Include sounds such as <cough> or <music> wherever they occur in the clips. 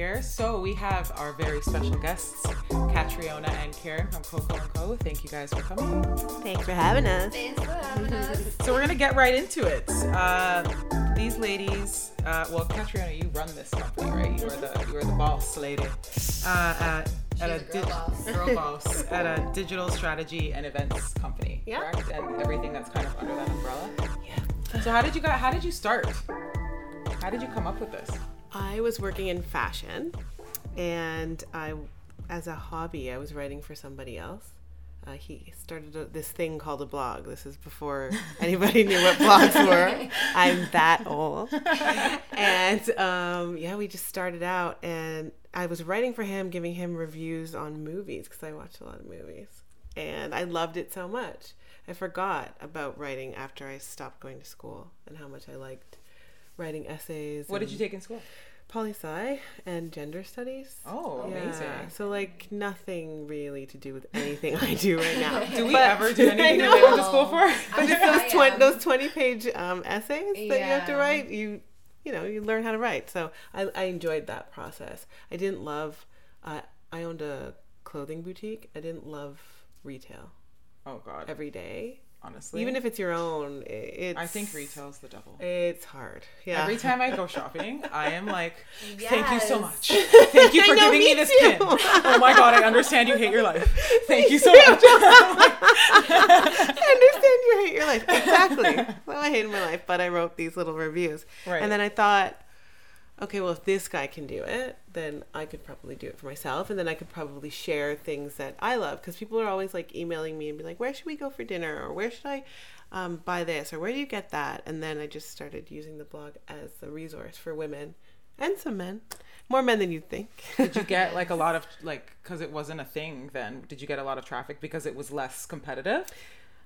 Bianca here. So we have our very special guests, Catriona and Karen from Coco and Co. Thank you guys for coming. Thanks for having us. Thanks for having us. So we're gonna get right into it. Uh, these ladies, uh, well, Catriona, you run this company, right? You are the you are the boss lady. Uh, at, at a She's a girl di- boss. girl boss at a digital strategy and events company, Yeah. correct? And everything that's kind of under that umbrella. Yeah. So how did you got? How did you start? How did you come up with this? I was working in fashion, and I, as a hobby, I was writing for somebody else. Uh, he started a, this thing called a blog. This is before <laughs> anybody knew what blogs were. <laughs> I'm that old. And um, yeah, we just started out, and I was writing for him, giving him reviews on movies because I watch a lot of movies, and I loved it so much. I forgot about writing after I stopped going to school and how much I liked writing essays. What did you take in school? poli sci and gender studies. Oh, amazing. So like nothing really to do with anything I do right now. <laughs> Do we But- ever do <laughs> anything that know. we went to school for? <laughs> But it's those twenty those twenty page um, essays that you have to write. You you know you learn how to write. So I, I enjoyed that process. I didn't love. Uh, I owned a clothing boutique. I didn't love retail Oh God, every day. Honestly, Even if it's your own, i- it's. I think retail's the devil. It's hard. Yeah. Every time I go shopping, I am like, <laughs> thank you so much. Thank you <laughs> for know, giving me me this too. pin. Oh my God, I understand you hate your life. <laughs> Thank you so much. I understand you hate your life. Exactly. well, I hated my life, but I wrote these little reviews. Right. And then I thought, okay, well, if this guy can do it, then I could probably do it for myself. And then I could probably share things that I love. Because people are always like emailing me and be like, where should we go for dinner? Or where should I um, buy this? Or where do you get that? And then I just started using the blog as a resource for women and some men. More men than you'd think. Did you get like a <laughs> lot of like because it wasn't a thing then? Did you get a lot of traffic because it was less competitive?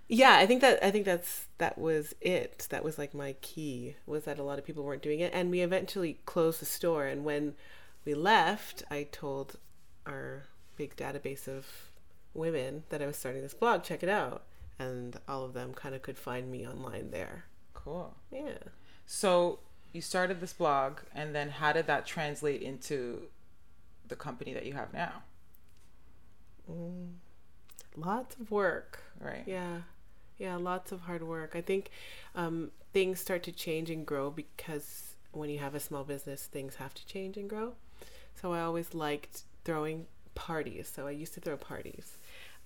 Yeah, I think that I think that's that was it. That was like my key was that a lot of people weren't doing it, and we eventually closed the store. And when we left, I told our big database of women that I was starting this blog. Check it out, and all of them kind of could find me online there. Cool. Yeah. So you started this blog, and then how did that translate into the company that you have now? Mm, lots of work. Right. Yeah. Yeah, lots of hard work. I think um, things start to change and grow because when you have a small business, things have to change and grow. So I always liked throwing parties. So I used to throw parties.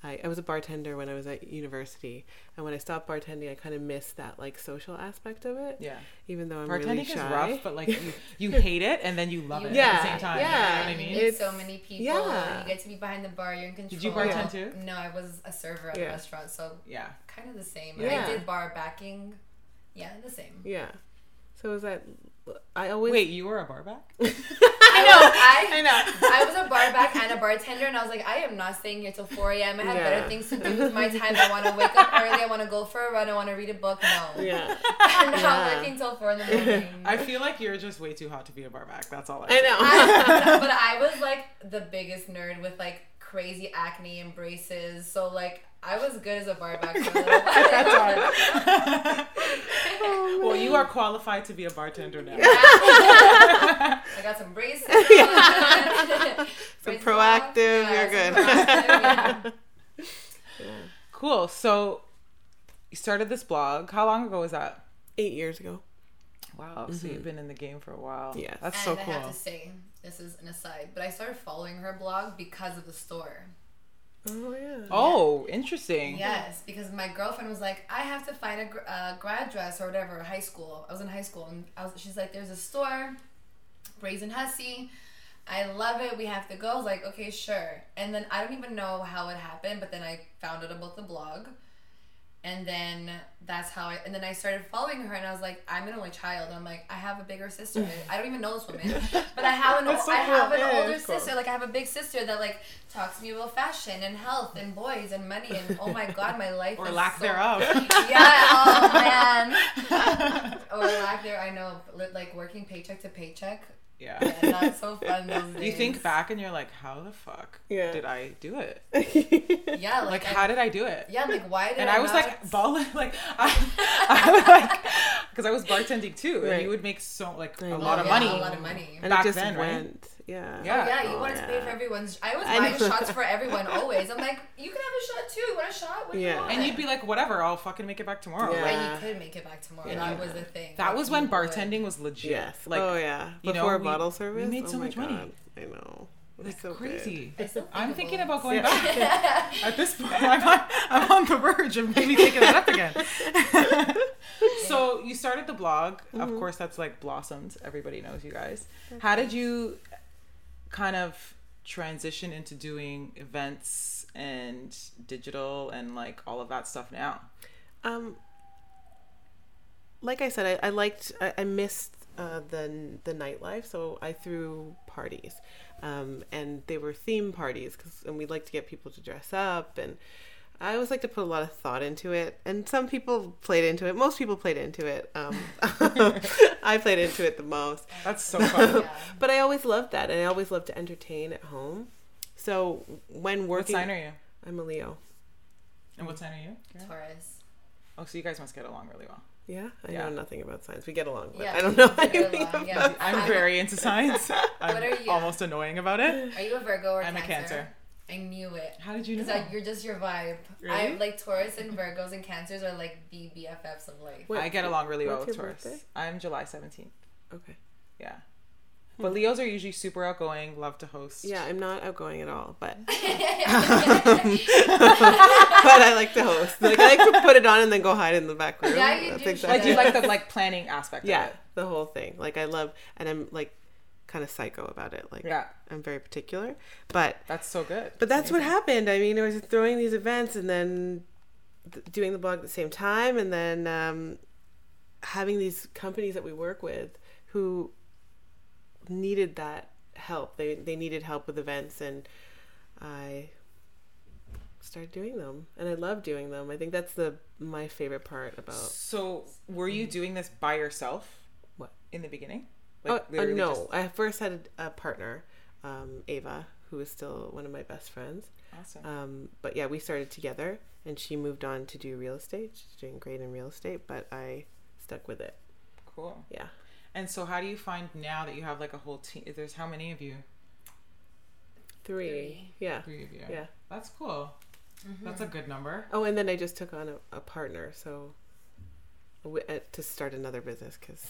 I, I was a bartender when I was at university, and when I stopped bartending, I kind of missed that like social aspect of it. Yeah. Even though I'm Bartending really is shy. rough, but like you, you hate it and then you love it yeah, at the same time. yeah. You know what I mean? It's- so many people. yeah. You get to be behind the bar. You're in control. Did you bartend too? No, I was a server at Yeah. a restaurant, so Yeah. kind of the same. Yeah. I did bar backing. Yeah, the same. yeah. So is that I always Wait, you were a barback? <laughs> I know. I, I know. I was a barback and a bartender, and I was like, I am not staying here till 4 a.m. I have Yeah. better things to do with my time. I want to wake up early. I want to go for a run. I want to read a book. No. Yeah. <laughs> I'm not Yeah. working till 4 in the morning. I feel like you're just way too hot to be a barback. That's all I. I say. know. I, <laughs> but I was like the biggest nerd with like crazy acne and braces. So like I was good as a bar back for a little while. well, you are qualified to be a bartender now. <laughs> I got some braces. <laughs> <laughs> Some Proactiv, on. you're good. Proactiv, yeah. Cool. So you started this blog. How long ago was that? Eight years ago. Wow. So mm-hmm. you've been in the game for a while. Yeah. That's And so I cool. have to say, this is an aside, but I started following her blog because of the store. Oh yeah. Oh, interesting. Yes, because my girlfriend was like, I have to find a gr- uh, grad dress or whatever, high school. I was in high school, and I was, she's like, there's a store, Brazen Hussy. I love it. We have to go. I was like, okay, sure. And then I don't even know how it happened, but then I found out about the blog. And then that's how I, and then I started following her, and I was like, I'm an only child. I'm like, I have a bigger sister. I don't even know this woman, but I have an, That's so I have cool. an Yeah, older it's cool. sister. Like I have a big sister that like talks to me about fashion and health and boys and money and oh my god, my life Or is lack so- thereof. <laughs> Yeah, oh man. <laughs> or lack there. I know, li- like working paycheck to paycheck. Yeah. Yeah, not so <laughs> fun those days. You think back and you're like, how the fuck Yeah. did I do it? <laughs> Yeah, Like, like, how did I do it? yeah, like why did and I, I was not- like balling, <laughs> like I, I was like, because I was bartending too, and you would make so like I a know. lot of Oh, yeah, money. a lot of money. and back it just then, right? Went. Yeah. Yeah. Yeah, you Oh, wanted to pay for everyone's. I was I buying shots for everyone <laughs> always. I'm like, you can have a shot too. You want a shot? What do Yeah. you want? And you'd be like, whatever, I'll fucking make it back tomorrow. Yeah. Like, and you could make it back tomorrow. Yeah. That was the thing. that Like, was when you would. bartending was legit. Yes. Like, oh yeah. you know, Before we- bottle we service. made oh so my much money. God. I know. It was like so crazy. It's I'm thinking about going Yeah. back. <laughs> At this point, I'm on, I'm on the verge of maybe taking it up again. <laughs> so you started the blog. Of mm-hmm. course, that's like blossomed. Everybody knows you guys. How did you kind of transition into doing events and digital and like all of that stuff now? Um, like I said, I, I liked, I, I missed uh, the the nightlife, so I threw parties, um, and they were theme parties because, and we like to get people to dress up, and I always like to put a lot of thought into it. And some people played into it. Most people played into it. Um, <laughs> I played into it the most. That's so fun. Yeah. <laughs> But I always loved that, and I always loved to entertain at home. So when working, what working, sign are you? I'm a Leo. And what sign are you? Karen? Taurus. Oh, so you guys must get along really well. Yeah, I Yeah. know nothing about science. We get along, but Yeah, I don't know anything along, about. yeah. I'm I'm- very into science. I'm <laughs> What are you? almost annoying about it. Are you a Virgo or I'm a Cancer? Cancer. I knew it. How did you know? Because you're just your vibe. I Really? like Taurus and Virgos and Cancers are like the BFFs of life. What- I get along really well with Taurus. birthday? I'm July 17th. Okay. Yeah. Hmm. But Leos are usually super outgoing, love to host. Yeah, I'm not outgoing at all, but <laughs> <laughs> but I like to host. Like I like to put it on and then go hide in the back room. Yeah, you That's do exactly. Like you like the <laughs> like planning aspect yeah, of it. the whole thing. Like I love, and I'm like kind of psycho about it. Like Yeah. I'm very particular, but That's so good. but that's what happened. I mean, I was throwing these events and then th- doing the blog at the same time, and then um, having these companies that we work with who needed that help. They they needed help with events, and I started doing them, and I love doing them. I think that's the my favorite part about. So were you doing this by yourself? What? In the beginning? Oh, uh, literally no, just- I first had a, a partner, um, Ava, who is still one of my best friends. awesome. Um, but yeah, we started together, and she moved on to do real estate. She's doing great in real estate, but I stuck with it. cool. Yeah, And so how do you find now that you have like a whole team? There's how many of you? three. Three. Yeah, Three of you. yeah. That's cool. That's a good number. Oh, and then I just took on a, a partner, so w- uh, to start another business because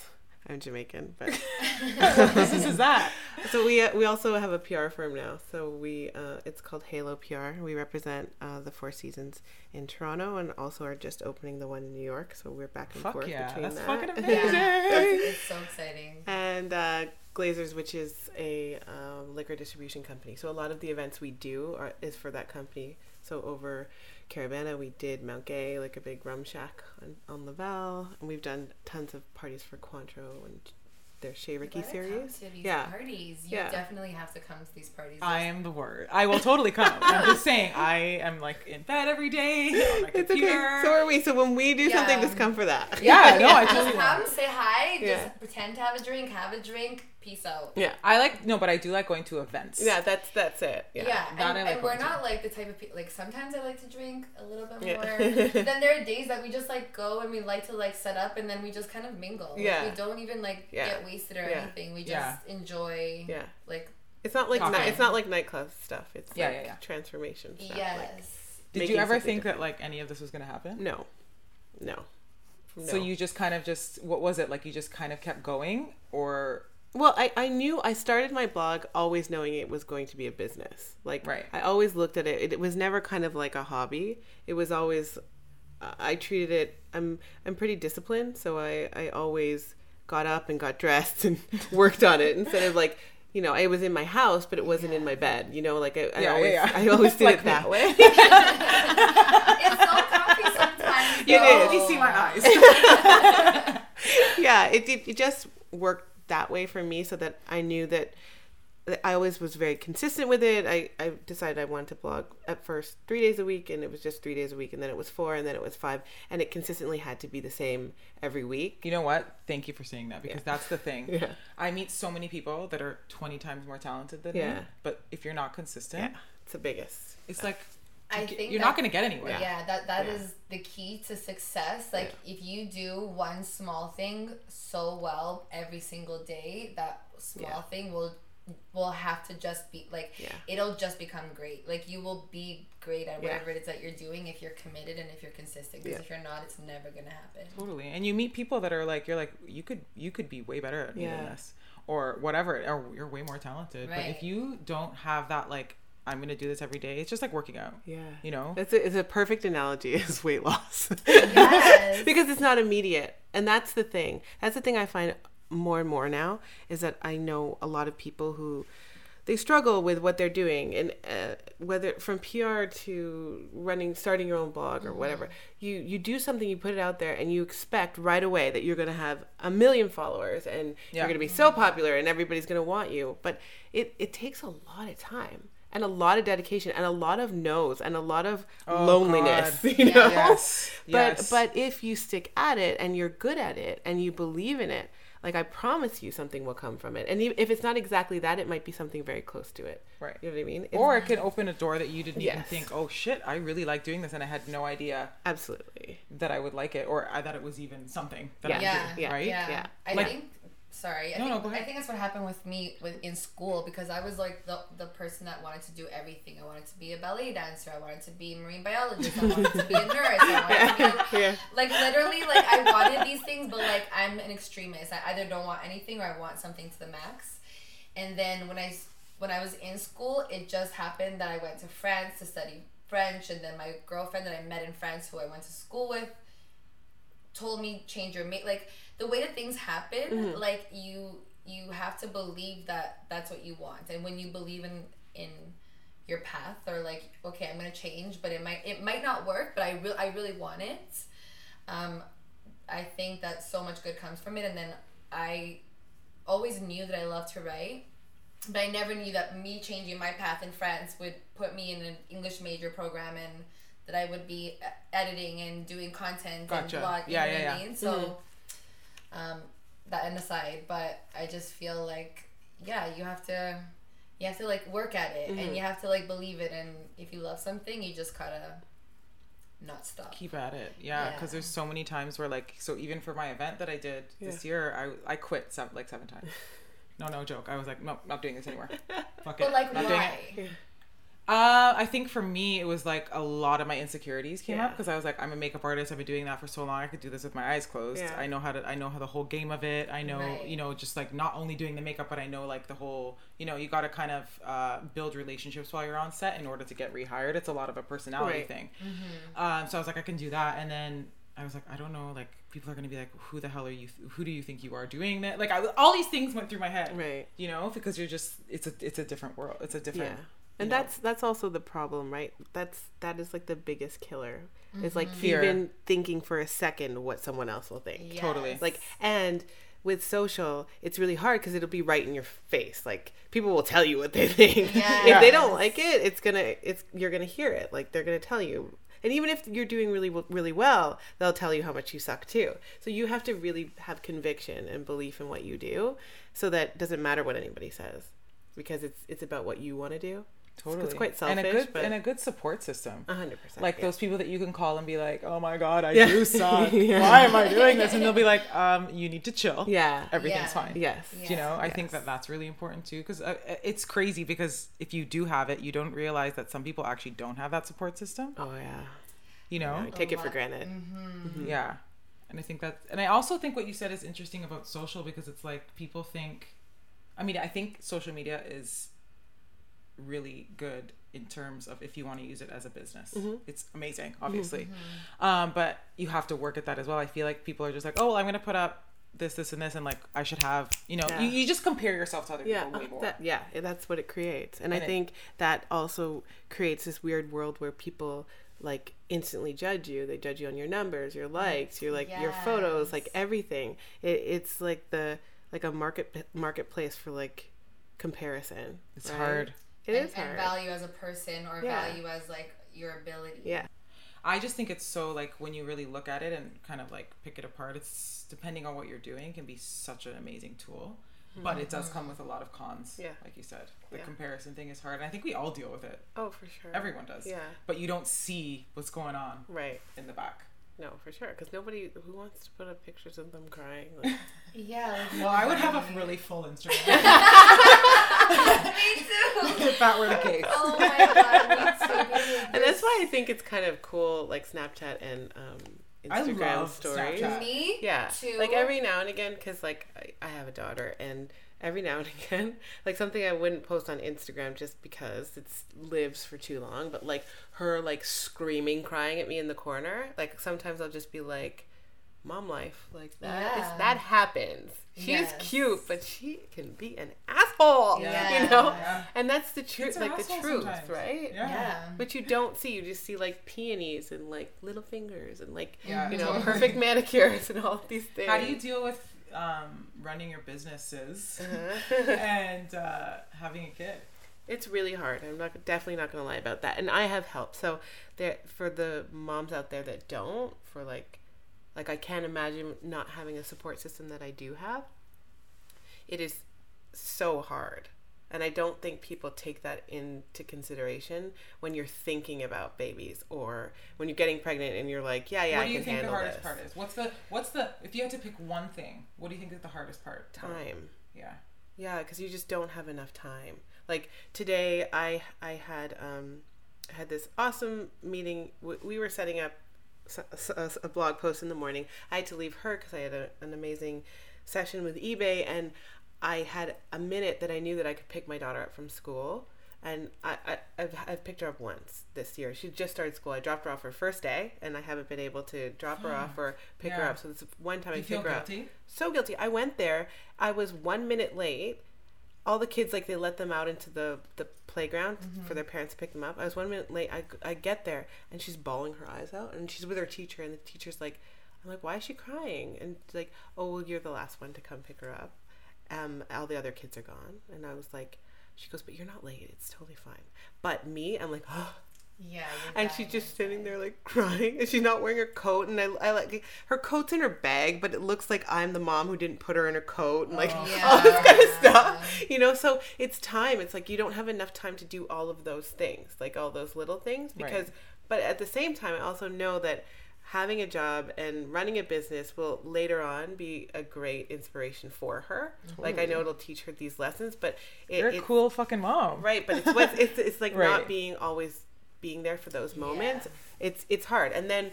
I'm Jamaican. But <laughs> what business is that? so we uh, we also have a PR firm now. So we uh, it's called Halo PR. We represent uh, the Four Seasons in Toronto, and also are just opening the one in New York. So we're back and Fuck forth yeah. between That's that. fucking <laughs> Yeah, amazing. it's, it's so exciting. and uh, Glazers, which is a um, liquor distribution company. So a lot of the events we do are, is for that company. So over Caribana, we did Mount Gay, like a big rum shack on, on Laval, and we've done tons of parties for Cointreau and their Shea Ricky gotta come series. to these Yeah. parties. You Yeah. definitely have to come to these parties. I am the word. I will totally come. <laughs> I'm just saying, I am like in bed every day on my <laughs> It's computer. okay. So are we. So when we do something, just come for that. Yeah, no, I Just totally come, will. say hi, Yeah. just pretend to have a drink, have a drink, peace out. Yeah. I like no, but I do like going to events. Yeah, that's that's it. Yeah, Yeah. and, like and we're going to. not like the type of people. Like sometimes I like to drink a little bit Yeah. more. but <laughs> then there are days that we just like go and we like to like set up and then we just kind of mingle. Like, Yeah. we don't even like Yeah. get wasted or Yeah. anything. We just Yeah. enjoy. Yeah. Like It's not like Talking. ni- it's not like nightclub stuff. It's Yeah, like yeah, yeah. transformation stuff. yes. Like, Did you ever something think that like any of this was gonna happen? no, no. So you just kind of just what was it like? You just kind of kept going, or Well, I, I knew I started my blog always knowing it was going to be a business. Like Right. I always looked at it. It was never kind of like a hobby. It was always uh, I treated it. I'm I'm pretty disciplined, so I I always got up and got <laughs> dressed and <laughs> worked on it instead of like. You know, I was in my house, but it wasn't in my bed. You know, like I, I Yeah, yeah, always, yeah. I always <laughs> did Like it that way. it's so comfy sometimes. It though. is. you see my eyes. yeah, it, it, it just worked that way for me so that I knew that I always was very consistent with it. I, I decided I wanted to blog at first three days a week, and it was just three days a week, and then it was four, and then it was five, and it consistently had to be the same every week. You know what? Thank you for saying that because that's the thing. <laughs> Yeah. I meet so many people that are 20 times more talented than Yeah. me, but if you're not consistent, Yeah, it's the biggest. it's like I you- think you're that- not going to get anywhere. Yeah, that that is Yeah. the key to success. Like if you do one small thing so well every single day, that small Yeah. thing will will have to just be like Yeah. it'll just become great. Like you will be great at Yeah. whatever it is that you're doing if you're committed and if you're consistent. Because Yeah. if you're not, it's never gonna happen. Totally. And you meet people that are like, you're like, you could, you could be way better at me than Yeah. this, or whatever, or you're way more talented. But if you don't have that, like, I'm gonna do this every day, it's just like working out. Yeah. You know. That's a, it's a perfect analogy is weight loss. Yes. <laughs> because it's not immediate. And that's the thing. That's the thing I find more and more now is that I know a lot of people who they struggle with what they're doing and uh, whether from PR to running starting your own blog or whatever. You you do something, you put it out there and you expect right away that you're going to have a million followers and Yeah. you're going to be so popular and everybody's going to want you. But it it takes a lot of time. And a lot of dedication and a lot of no's and a lot of oh, loneliness, God. <laughs> you know. Yes. But Yes. but if you stick at it and you're good at it and you believe in it, like I promise you, something will come from it. And e- if it's not exactly that, it might be something very close to it. Right. You know what I mean? It's- or it could open a door that you didn't even think. Oh shit! I really like doing this, and I had no idea absolutely. that I would like it, or uh, I thought it was even something that I Yeah. would yeah, do. Yeah. Right. Yeah. Yeah. I Like- think. Sorry, I No, no, think go ahead. I think that's what happened with me with in school because I was like the the person that wanted to do everything. I wanted to be a ballet dancer. I wanted to be a marine biologist. I wanted to be a nurse. I wanted to be <laughs> Yeah. like literally like I wanted these things, but like I'm an extremist. I either don't want anything or I want something to the max. And then when I s- when I was in school, it just happened that I went to France to study French, and then my girlfriend that I met in France, who I went to school with, told me change your mate. Like the way that things happen, like you you have to believe that that's what you want, and when you believe in in your path or like okay i'm gonna change but it might it might not work but i really i really want it um i think that so much good comes from it and then i always knew that i loved to write but i never knew that me changing my path in france would put me in an english major program and that i would be e- editing and doing content Gotcha. and blog you Yeah, know yeah, what yeah. i mean? So um that an aside but i just feel like yeah you have to you have to like work at it Mm-hmm. and you have to like believe it. And if you love something you just gotta not stop. Keep at it. Yeah because Yeah. there's so many times where like so even for my event that i did this year i i quit seven, like seven times. <laughs> No no joke. I was like no not doing this anymore. <laughs> Fuck it. but like not doing why? It uh i think for me it was like a lot of my insecurities came up because i was like i'm a makeup artist i've been doing that for so long i could do this with my eyes closed Yeah. i know how to i know how the whole game of it i know Right. you know just like not only doing the makeup but i know like the whole you know you got to kind of uh, build relationships while you're on set in order to get rehired it's a lot of a personality Right. thing Mm-hmm. um, so I was like, I can do that. And then I was like, I don't know, like people are gonna be like, who the hell are you? Who do you think you are doing that? Like I, all these things went through my head, Right. You know, because you're just it's a it's a different world. It's a different. Yeah. And know. that's that's also the problem, right? That's that is like the biggest killer. Is like mm-hmm. Fear. even thinking for a second what someone else will think. Yes. Totally. Like and with social, it's really hard because it'll be right in your face. Like people will tell you what they <laughs> think. if they don't like it, it's gonna it's you're gonna hear it. Like they're gonna tell you. And even if you're doing really really well, they'll tell you how much you suck too. So you have to really have conviction and belief in what you do, so that doesn't matter what anybody says, because it's it's about what you want to do. Totally it's quite and a good but- and a good support system. Hundred percent. Like yeah. those people that you can call and be like, "Oh my god, I Yeah. do <laughs> suck. Yeah. Why am I doing this?" And they'll be like, "Um, you need to chill. Yeah. everything's Yeah. fine." Yes. You know, I think that that's really important too because uh, it's crazy because if you do have it, you don't realize that some people actually don't have that support system. Oh yeah. You know, I take it for lot. granted. Yeah. And I think that, and I also think what you said is interesting about social because it's like people think, I mean, I think social media is really good in terms of if you want to use it as a business. It's amazing, obviously. Um, but you have to work at that as well. I feel like people are just like, oh, well, I'm going to put up this, this, and this, and like I should have, you know, Yeah. you, you just compare yourself to other Yeah, people way uh, more. that, yeah, that's what it creates, and, And I it- think that also creates this weird world where people like instantly judge you. They judge you on your numbers, your likes, your like your photos, like everything. It, it's like the like a market marketplace for like comparison. It's right? hard. It and, is and value as a person or Yeah. value as like your ability Yeah. I just think it's so like when you really look at it and kind of like pick it apart, it's depending on what you're doing, can be such an amazing tool. but it does come mm-hmm. with a lot of cons. Yeah. like you said, the Yeah. comparison thing is hard, and I think we all deal with it. Oh, for sure. Everyone does. Yeah. but you don't see what's going on Right. in the back. No, for sure. Because nobody who wants to put up pictures of them crying. Like, <laughs> Yeah. Like, Well, I would have a really full Instagram <laughs> me too. <laughs> if that were the case. Oh my god, me too. and that's why I think it's kind of cool, like Snapchat and um, I Instagram love stories. Snapchat. Me Yeah, too. like every now and again, because like I, I have a daughter, and every now and <laughs> again, like something I wouldn't post on Instagram just because it lives for too long. But like her like screaming, crying at me in the corner, like sometimes I'll just be like, "Mom life, like that is Yeah. that happens." She's Yes. cute, but she can be an asshole. Yeah. You know, Yeah. and that's the truth, like the truth, sometimes. right? Yeah. But you don't see. You just see like peonies and like little fingers and like you know <laughs> perfect manicures and all these things. How do you deal with um, running your businesses Uh-huh. <laughs> and uh, having a kid? it's really hard. I'm not definitely not going to lie about that. And I have help. So there for the moms out there that don't, for like like I can't imagine not having a support system that I do have. It is so hard. And I don't think people take that into consideration when you're thinking about babies or when you're getting pregnant and you're like, yeah, yeah, what do you think the hardest this. part is? What's the what's the if you had to pick one thing, what do you think is the hardest part? Time. Yeah. Yeah, because you just don't have enough time. Like today, I I had um had this awesome meeting. We, we were setting up a blog post in the morning. I had to leave her because I had a, an amazing session with eBay, and I had a minute that I knew that I could pick my daughter up from school. And I, I I've, I've picked her up once this year. She just started school. I dropped her off her first day, and I haven't been able to drop her off or pick her up. So it's one time I pick her up guilty? so guilty. I went there. I was one minute late. All the kids like they let them out into the the playground for their parents to pick them up. I was one minute late. I, I get there and she's bawling her eyes out and she's with her teacher and the teacher's like, I'm like, why is she crying? And she's like, oh well, you're the last one to come pick her up. Um, all the other kids are gone. And I was like, she goes, but you're not late. It's totally fine. But me, I'm like, oh. <gasps> Yeah. And she's just sitting there like crying, and she's not wearing her coat. And I, I like her coat's in her bag, but it looks like I'm the mom who didn't put her in her coat, and like Oh. <laughs> all this kind of stuff, you know. So it's time. It's like you don't have enough time to do all of those things, like all those little things, Right. because. But at the same time, I also know that having a job and running a business will later on be a great inspiration for her. Like I know it'll teach her these lessons, but it, You're a cool fucking mom. right but it's what it's, it's like Right. not being always being there for those moments it's it's hard and then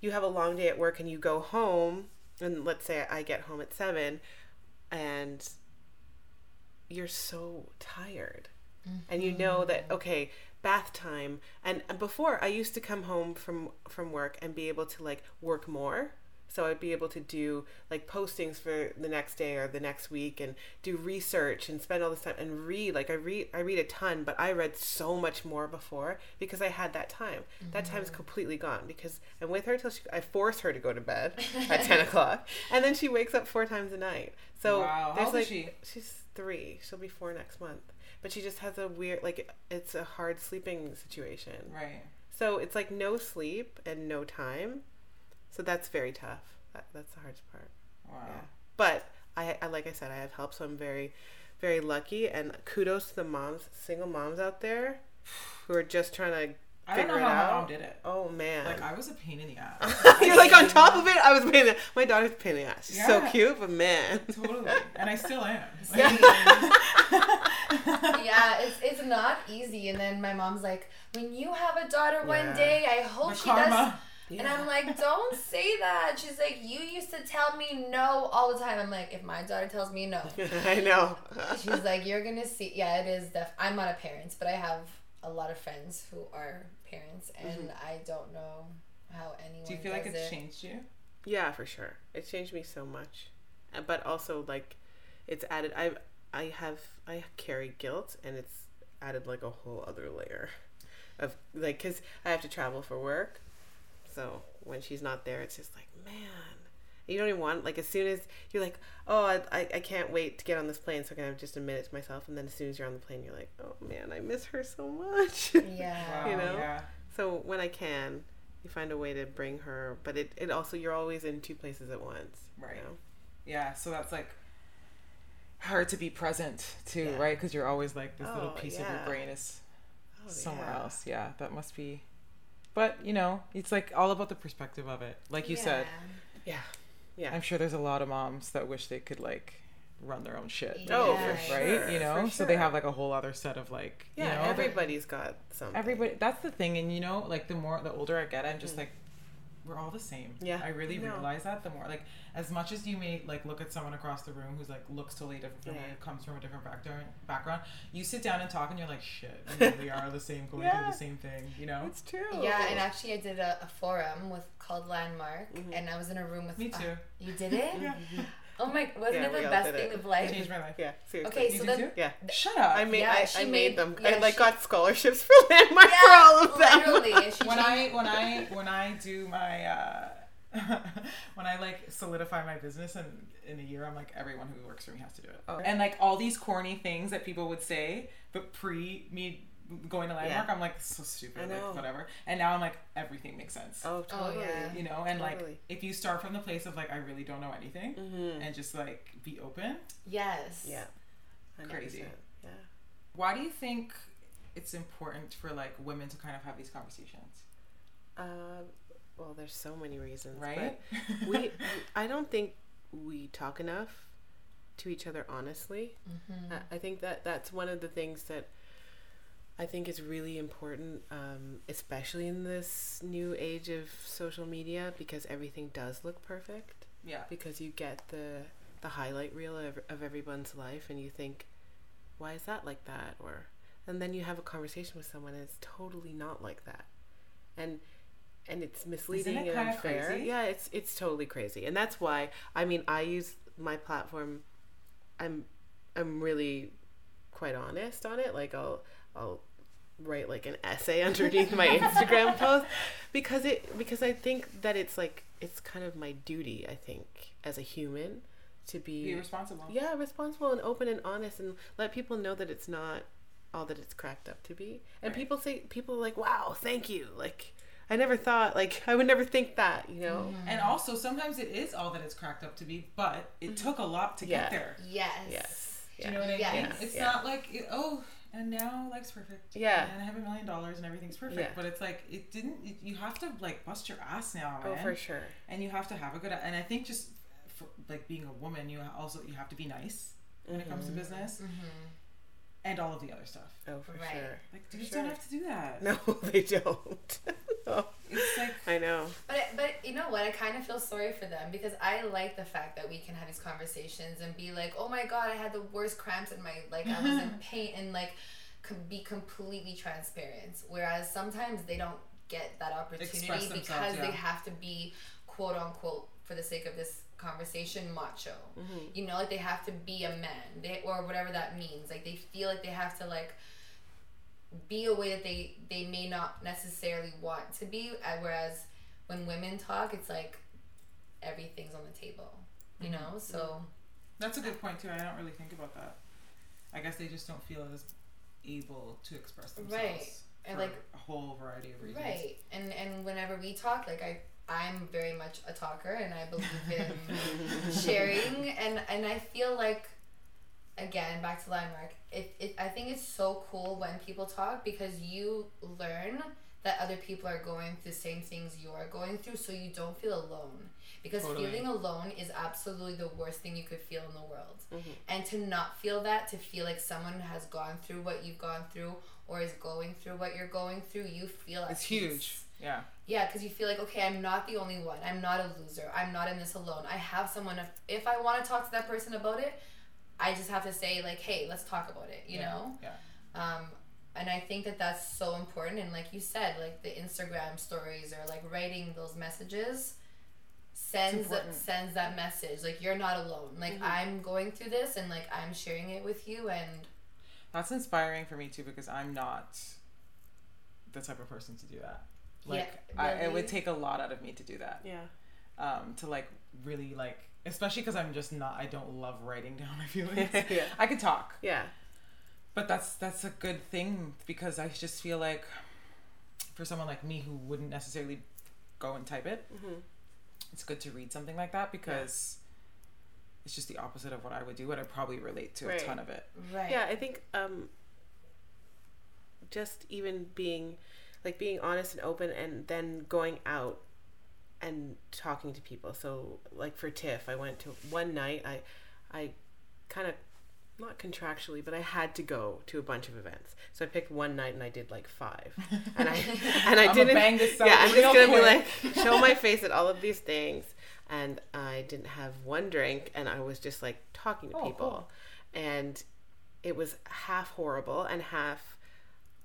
you have a long day at work and you go home and let's say i get home at seven and you're so tired and you know that mm-hmm. okay bath time. And before i used to come home from from work and be able to like work more. So i'd be able to do like postings for the next day or the next week and do research and spend all this time and read. Like i read i read a ton but i read so much more before because i had that time. That time is mm-hmm. completely gone because i'm with her till she i force her to go to bed at 10 <laughs> o'clock and then she wakes up four times a night. So Wow. How there's like she? she's three. She'll be four next month but she just has a weird like it's a hard sleeping situation. Right. so it's like no sleep and no time. So that's very tough. That, that's the hardest part. Wow. yeah. But I, I like i said i have help so i'm very very lucky. And kudos to the moms single moms out there who are just trying to I don't know how my out mom did it. oh man Like I was a pain in the ass. <laughs> you're like on <laughs> top of it i was pain paying my daughter's a pain in the ass she's so cute but man <laughs> totally. And I still am. yeah, it's it's not easy. And then my mom's like, when you have a daughter one Yeah. day, I hope The she does. karma. And I'm like, don't say that. She's like, you used to tell me no all the time. I'm like, if my daughter tells me no, i know she's like, you're gonna see. Yeah, it is. Def- I'm not a parent, but I have a lot of friends who are parents, and I don't know how anyone. Do you feel like it's it. changed you? Yeah, for sure. It changed me so much, Uh, but also like, it's added. I I have I carry guilt, and it's added like a whole other layer of like because I have to travel for work, so when she's not there, it's just like man. You don't even want like as soon as you're like, oh, I, I, I can't wait to get on this plane, so I can have just a minute to myself. And then as soon as you're on the plane, you're like, oh man, I miss her so much. <laughs> Yeah. Wow. You know? Yeah. So when I can, you find a way to bring her, but it, it also you're always in two places at once. you Right. know? Yeah. So that's like hard to be present too, Yeah. right? Because you're always like this little Oh, piece of your brain is Oh, somewhere yeah. else. Yeah, that must be. But you know, it's like all about the perspective of it. Like you said, Yeah. Yeah. I'm sure there's a lot of moms that wish they could like run their own shit. Oh, Yeah. for right? sure. you know, for so they have like a whole other set of like, Yeah, you know, everybody's got something. everybody. That's the thing, and you know, like the more the older I get, I'm just mm. like, we're all the same. Yeah, I really I know. realize that the more like as much as you may like look at someone across the room who's like looks totally different from Yeah. you, comes from a different background, background, you sit down and talk, and you're like, shit, we really <laughs> are the same, going Yeah. through the same thing, you know. It's true. Yeah, and actually, I did a, a forum with called Landmark, Mhm. and I was in a room with. Me uh, too. you did it? <laughs> Yeah. Oh my! Wasn't Yeah, it the best thing it. of life? Changed my life. Yeah, seriously. Okay, You so did then too? Yeah. Shut up. I made Yeah, I, she I made, made- them. yeah, I like she- got scholarships for <laughs> Landmark for all of them. Literally, and <laughs> when I when I when I do my uh <laughs> when I like solidify my business and in a year I'm like everyone who works for me has to do it. Oh. And like all these corny things that people would say, but pre me going to landmark, Yeah. I'm like so stupid, like whatever. And now I'm like everything makes sense. Oh, totally. yeah. You know, and like if you start from the place of like I really don't know anything Mm-hmm. and just like be open. yes. Yeah. 100%. Crazy. Yeah. Why do you think it's important for like women to kind of have these conversations? Um, well, there's so many reasons, Right? But we, <laughs> I don't think we talk enough to each other honestly. Mm-hmm. I, I think that that's one of the things that I think it's really important, um, especially in this new age of social media, because everything does look perfect. yeah. Because you get the the highlight reel of, of everyone's life, and you think, why is that like that? Or and then you have a conversation with someone, and it's totally not like that, and and it's misleading and kinda unfair. crazy? Yeah, it's it's totally crazy, and that's why I mean I use my platform. I'm I'm really quite honest on it. Like I'll I'll write like an essay underneath my Instagram <laughs> post because it because I think that it's like it's kind of my duty. I think as a human to be, Be responsible. yeah responsible and open and honest and let people know that it's not all that it's cracked up to be. And Right. people say people are like wow thank you like. I never thought like I would never think that, you know. Mm-hmm. And also, sometimes it is all that it's cracked up to be, but it took a lot to Mm-hmm. Yeah. get there. Yes. Yes. Do you know what I Yes. mean? Yes. It's Yeah. not like oh, and now life's perfect. Yeah. And I have a million dollars and everything's perfect. Yeah. But it's like it didn't. It, you have to like bust your ass now, man. Oh, for sure. And you have to have a good. And I think just for, like being a woman, you also you have to be nice when it comes to business Mm-hmm. And all of the other stuff. Oh, for Right. sure. Like dudes sure. don't have to do that. No, <laughs> they don't. no. <laughs> Oh, it's like I know. But it, but you know what? I kind of feel sorry for them because I like the fact that we can have these conversations and be like, "Oh my god, I had the worst cramps in my like I was in <laughs> pain," and like com- be completely transparent. Whereas sometimes they don't get that opportunity because themselves, they have to be quote unquote for the sake of this conversation macho. Mm-hmm. You know, like they have to be a man, they or whatever that means. Like they feel like they have to like be a way that they they may not necessarily want to be uh, whereas when women talk it's like everything's on the table you Mm-hmm. know so that's a good point too. I don't really think about that. I guess they just don't feel as able to express themselves. Right. And, like- a whole variety of reasons. right and and whenever we talk like i i'm very much a talker and i believe in sharing and and i feel like again back to landmark it, it i think it's so cool when people talk because you learn that other people are going through the same things you are going through so you don't feel alone because Totally. feeling alone is absolutely the worst thing you could feel in the world mm-hmm. and to not feel that to feel like someone has gone through what you've gone through or is going through what you're going through you feel It's peace. huge. Yeah. Yeah, because you feel like, okay, I'm not the only one. I'm not a loser. I'm not in this alone. I have someone. If, if I want to talk to that person about it, I just have to say, like, hey, let's talk about it, you yeah. know? Yeah. Um, and I think that that's so important. And like you said, like the Instagram stories or like writing those messages sends that, sends that message. Like, you're not alone. Like, I'm going through this and like I'm sharing it with you. And That's inspiring for me too because I'm not the type of person to do that. Like Yeah, I, it would take a lot out of me to do that. Yeah. Um, to like really like, especially because I'm just not. I don't love writing down my <laughs> feelings. <laughs> Yeah. I could talk, Yeah. but that's that's a good thing because I just feel like for someone like me who wouldn't necessarily go and type it, Mhm. it's good to read something like that because it's just the opposite of what I would do, but I probably relate to Right. a ton of it. Right. Yeah, I think um, just even being like being honest and open, and then going out and talking to people. So like for TIFF, I went to one night. I I kind of not contractually, but I had to go to a bunch of events. So I picked one night and I did like five, and I <laughs> and I didn't. bang this yeah, I'm just gonna quick. be like show my face at all of these things, and I didn't have one drink, and I was just like talking to Oh, people, cool. and it was half horrible and half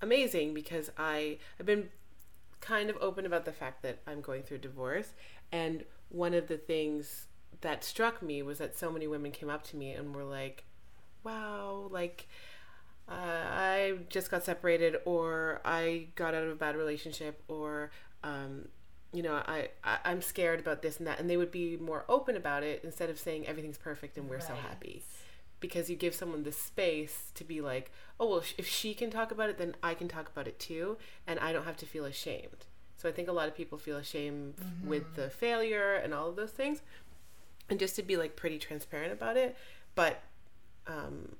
amazing because I I've been kind of open about the fact that I'm going through a divorce. And one of the things that struck me was that so many women came up to me and were like wow like uh, I just got separated or I got out of a bad relationship or um, you know I, I I'm scared about this and that. And they would be more open about it instead of saying everything's perfect and we're so happy because you give someone the space to be like, oh well, if she can talk about it, then I can talk about it too, and I don't have to feel ashamed. So I think a lot of people feel ashamed with the failure and all of those things, and just to be like pretty transparent about it, but um,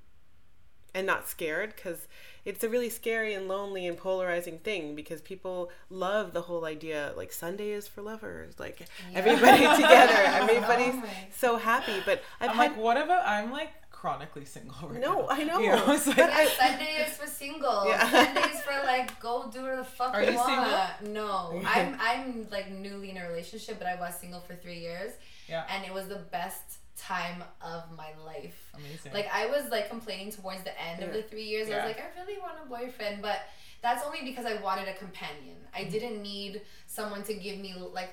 and not scared because it's a really scary and lonely and polarizing thing because people love the whole idea like Sunday is for lovers, like everybody <laughs> together, everybody's <laughs> Oh so happy. But I've I'm had like, what about I'm like chronically single <laughs> right No, now. I know. You know, it's like, But I- <laughs> Sunday is for single. Yeah. Sundays for like go do whatever the fuck Are you, you want. No, I'm I'm like newly in a relationship, but I was single for three years, yeah, and it was the best time of my life. amazing. Like I was like complaining towards the end of the three years. Yeah. I was like, I really want a boyfriend, but that's only because I wanted a companion. I Mm-hmm. didn't need someone to give me like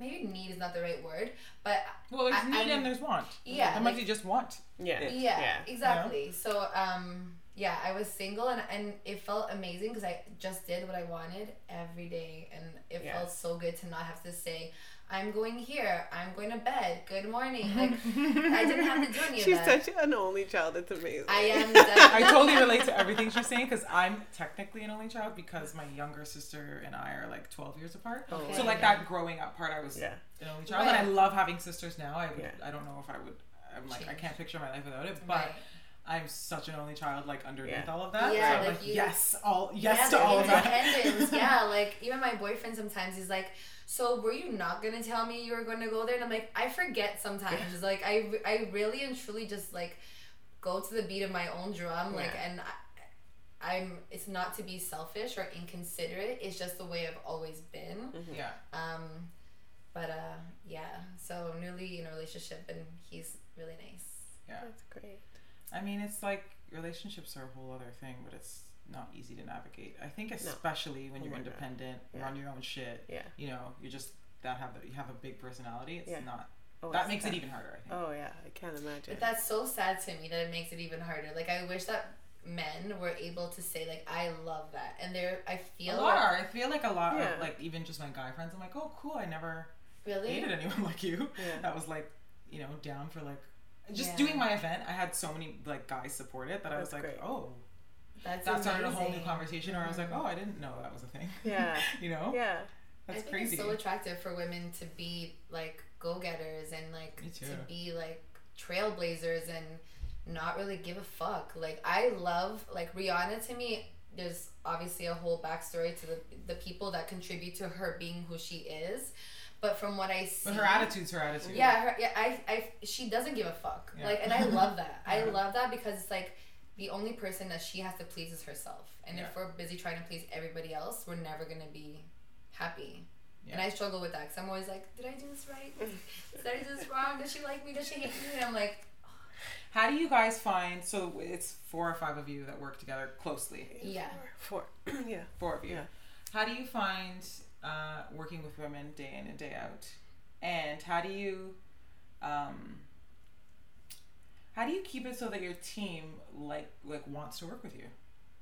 maybe need is not the right word, but well, there's I- need I'm- and there's want. Yeah, Sometimes like- you just want. yeah, it. yeah, exactly. So um yeah, I was single and and it felt amazing because I just did what I wanted every day and it Yeah. felt so good to not have to say I'm going here, I'm going to bed, good morning. Like I didn't have to do any of <laughs> She's that. such an only child. It's amazing. I am <laughs> I totally relate to everything she's saying because I'm technically an only child because my younger sister and I are like 12 years apart. Okay. So like that growing up part, I was Yeah. an only child, and I love having sisters now. I would, Yeah. I don't know if I would. I'm like I can't picture my life without it, but. Right. I'm such an only child, like underneath Yeah. all of that. Yeah, so I'm like like, you- yes, all yes yeah, to all of that. <laughs> yeah, like even my boyfriend sometimes he's like, "So were you not gonna tell me you were going to go there?" And I'm like, I forget sometimes. like I, I really and truly just like go to the beat of my own drum. Like, Yeah. and I, I'm. It's not to be selfish or inconsiderate. It's just the way I've always been. Yeah. Um, but uh, yeah. So newly in a relationship, and he's really nice. Yeah. That's great. I mean, it's like relationships are a whole other thing, but it's not easy to navigate. I think especially when Oh you're my God. independent, Yeah. run your own shit. Yeah. You know, you're just that have the, you have a big personality. It's Yeah. not Oh, that makes tough. it even harder. I think. Oh yeah, I can't imagine. But that's so sad to me that it makes it even harder. Like I wish that men were able to say like I love that, and they're I feel a lot like, are. I feel like a lot Yeah. of like even just my guy friends. I'm like, oh, cool. I never really. dated anyone <laughs> like you. Yeah. That was like, you know, down for like just Yeah. doing my event. I had so many like guys support it that I was That's like, oh, That's that started a whole new amazing. conversation. Or I was like, mm-hmm. oh, I didn't know that was a thing. yeah, <laughs> you know, yeah, that's I think crazy. it's so attractive for women to be like go getters and like to be like trailblazers and not really give a fuck. Like I love like Rihanna to me. There's obviously a whole backstory to the the people that contribute to her being who she is, but from what I see, but her attitude's her attitude. Yeah, her, yeah, I, I, she doesn't give a fuck. Yeah. Like, and I <laughs> love that. I love that because it's like the only person that she has to please is herself. And if we're busy trying to please everybody else, we're never gonna be happy. Yeah. And I struggle with that because I'm always like, did I do this right? Did I do this wrong? Does she like me? Does she hate me? And I'm like, How do you guys find? So it's four or five of you that work together closely. yeah. four, <clears throat> yeah. Four of you. Yeah. How do you find uh, working with women day in and day out? And how do you, um, how do you keep it so that your team like like wants to work with you,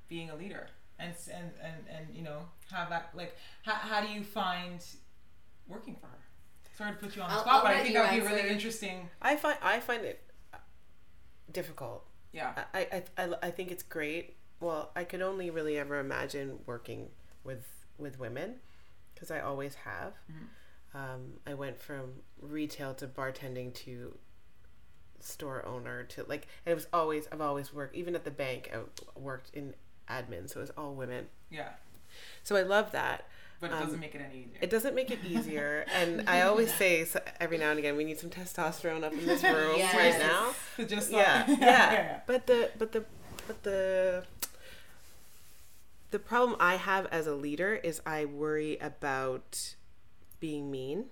being a leader, and and and, and you know have that like how, how do you find working for her? Sorry to put you on the I'll- spot, I'll but I think that would be really interesting. I find I find it uh, difficult. Yeah. I, I, I, I think it's great. Well, I could only really ever imagine working with with women because I always have. Mhm. Um, I went from retail to bartending to store owner to like it was always I've always worked even at the bank I worked in admin so it was all women Yeah. so I love that But it Um, doesn't make it any easier. it doesn't make it easier <laughs> and I always say so every now and again we need some testosterone up in this <laughs> room Yes. right now <laughs> just yeah, stop- yeah, But the but the but the the problem I have as a leader is I worry about being mean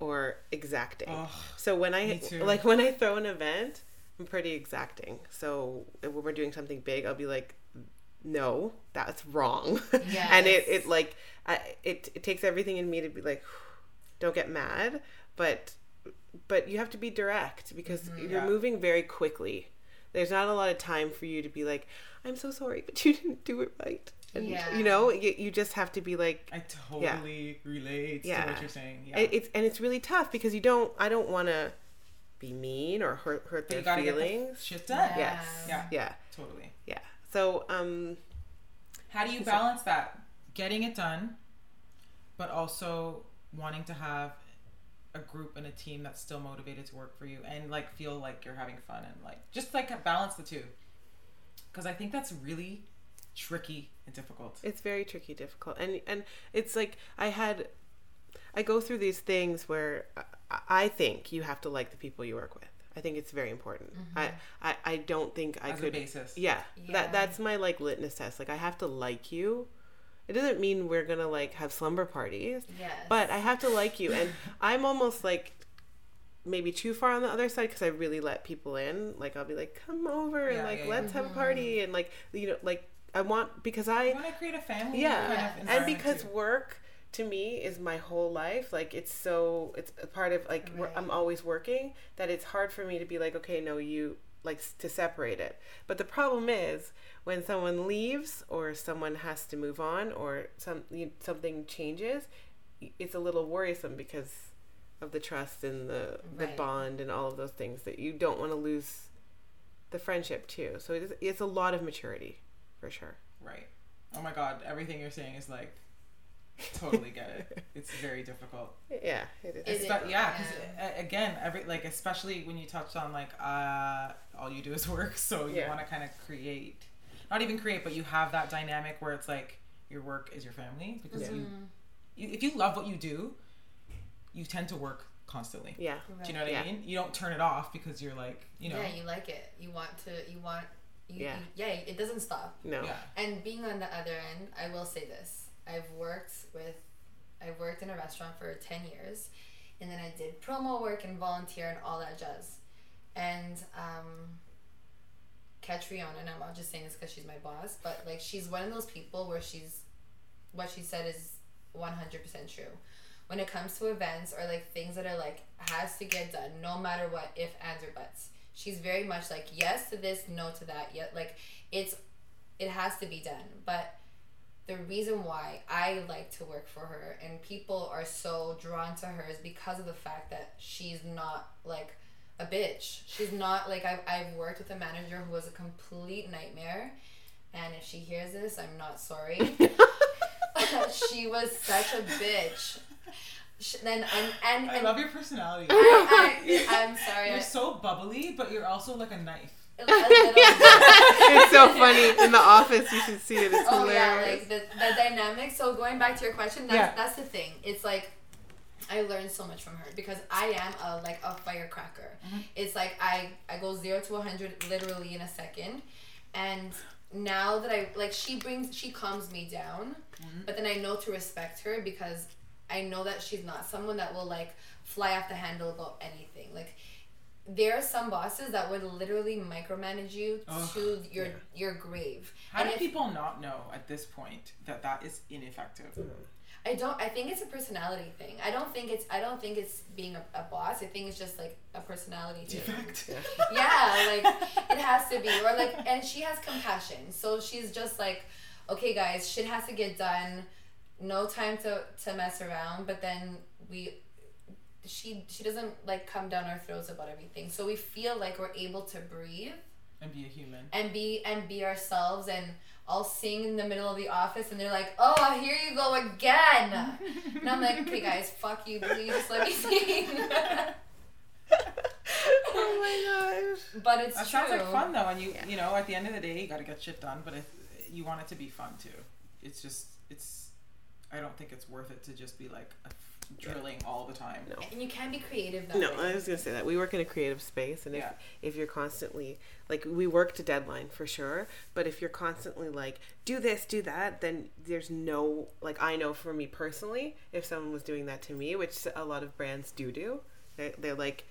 or exacting. So when I like when I throw an event, I'm pretty exacting. So when we're doing something big, I'll be like, "No, that's wrong," <laughs> and it it like I, it it takes everything in me to be like, "Don't get mad," but but you have to be direct because you're Yeah. moving very quickly. There's not a lot of time for you to be like, "I'm so sorry, but you didn't do it right." And Yeah. you know, you, you just have to be like, I totally relate to what you're saying. Yeah. it- it's and it's really tough because you don't. I don't want to be mean or hurt hurt their you the feelings. shit done. Yes. Yeah. Yeah. Totally. Yeah. So um, How do you balance that? Getting it done, but also wanting to have a group and a team that's still motivated to work for you and like feel like you're having fun and like just like balance the two. Because I think that's really tricky and difficult. it's very tricky, difficult, and and it's like I had, I go through these things where I, I think you have to like the people you work with. I think it's very important. Mm-hmm. I, I I don't think I As a could. basis. Yeah, Yeah. that that's my like litmus test. Like I have to like you. It doesn't mean we're gonna like have slumber parties. Yes. but I have to like you, and I'm almost like maybe too far on the other side because I really let people in. Like I'll be like, come over and Yeah, like yeah, let's Mm-hmm. have a party and like you know like I want because I want to create a family yeah, kind of and because too. work to me is my whole life. Like it's so it's a part of like Right. I'm always working that it's hard for me to be like okay no you like to separate it. But the problem is when someone leaves or someone has to move on or some you, something changes, it's a little worrisome because of the trust and the the bond and all of those things that you don't want to lose the friendship too. So it's, it's a lot of maturity for sure. Right. Oh my god, everything you're saying is like totally get it. It's very difficult. <laughs> Yeah, it is. It is. Espe- yeah, because again, every like especially when you touched on like uh, all you do is work, <laughs> so you Yeah. want to kind of create, not even create, but you have that dynamic where it's like your work is your family because Yeah. you, you, if you love what you do, you tend to work constantly. Yeah. Do you know what Yeah. I mean? You don't turn it off because you're like, you know, Yeah, you like it. You want to. You want. You, Yeah. you- yeah. It doesn't stop. No. yeah, And being on the other end, I will say this: I've worked with, I've worked in a restaurant for ten years, and then I did promo work and volunteer and all that jazz. And um, catch Rihanna, and I'm not just saying this because she's my boss, but like she's one of those people where she's, what she said is one hundred percent true. When it comes to events or like things that are like has to get done, no matter what, if ands or buts. She's very much like yes to this, no to that. Yet like it's it has to be done. But the reason why I like to work for her and people are so drawn to her is because of the fact that she's not like a bitch. She's not like I've, I've worked with a manager who was a complete nightmare. And if she hears this, I'm not sorry. <laughs> she was such a bitch. Sh then and and, I love your personality. I, I, <laughs> I'm sorry. You're so bubbly, but you're also like a knife. A little <laughs> it's so <laughs> funny in the office. You should see it. It's oh yeah, like the, the dynamic. So going back to your question, that's Yeah. that's the thing. It's like I learned so much from her because I am a like a firecracker. Mm-hmm. It's like I I go zero to hundred literally in a second, and now that I like she brings she calms me down, mm-hmm. but then I know to respect her because I know that she's not someone that will like fly off the handle about anything. Like there are some bosses that would literally micromanage you Ugh, to your yeah. your grave. How And do if- people not know at this point that that is ineffective? Hmm. I don't. I think it's a personality thing. I don't think it's. I don't think it's being a, a boss. I think it's just like a personality thing. Defect. <laughs> Yeah, like it has to be, or like, and she has compassion. So she's just like, okay, guys, shit has to get done. No time to to mess around. But then we, she she doesn't like come down our throats about everything. So we feel like we're able to breathe And be a human. and be and be ourselves and I'll sing in the middle of the office and they're like, Oh, here you go again <laughs> And I'm like, Okay guys, fuck you, please just let me <laughs> sing. oh my my gosh. But it's That true. sounds like fun though, and you you know at the end of the day you got to get shit done, but if you want it to be fun too, it's just it's. I don't think it's worth it to just be like a drilling all the time. No. And you can be creative that No, way. I was gonna say that we work in a creative space, and if Yeah. if you're constantly like we work to deadline for sure, but if you're constantly like do this, do that, then there's no like I know for me personally, if someone was doing that to me, which a lot of brands do do, they're, they're like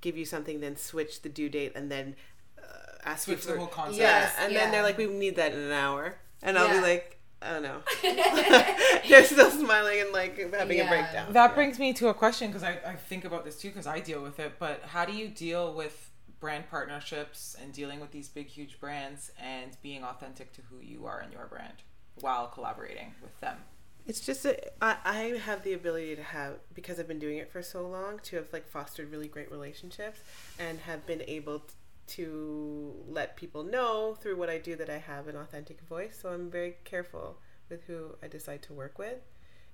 give you something, then switch the due date, and then uh, ask Switch you the for whole concept. yeah, Yes, and then they're like we need that in an hour, and I'll be like. I don't know. <laughs> They're still smiling and like having a breakdown. That Yeah. brings me to a question because I, I think about this too because I deal with it. But how do you deal with brand partnerships and dealing with these big, huge brands and being authentic to who you are and your brand while collaborating with them? It's just a, I, I have the ability to have because I've been doing it for so long to have like fostered really great relationships and have been able t- to let people know through what I do that I have an authentic voice. So I'm very careful with who I decide to work with.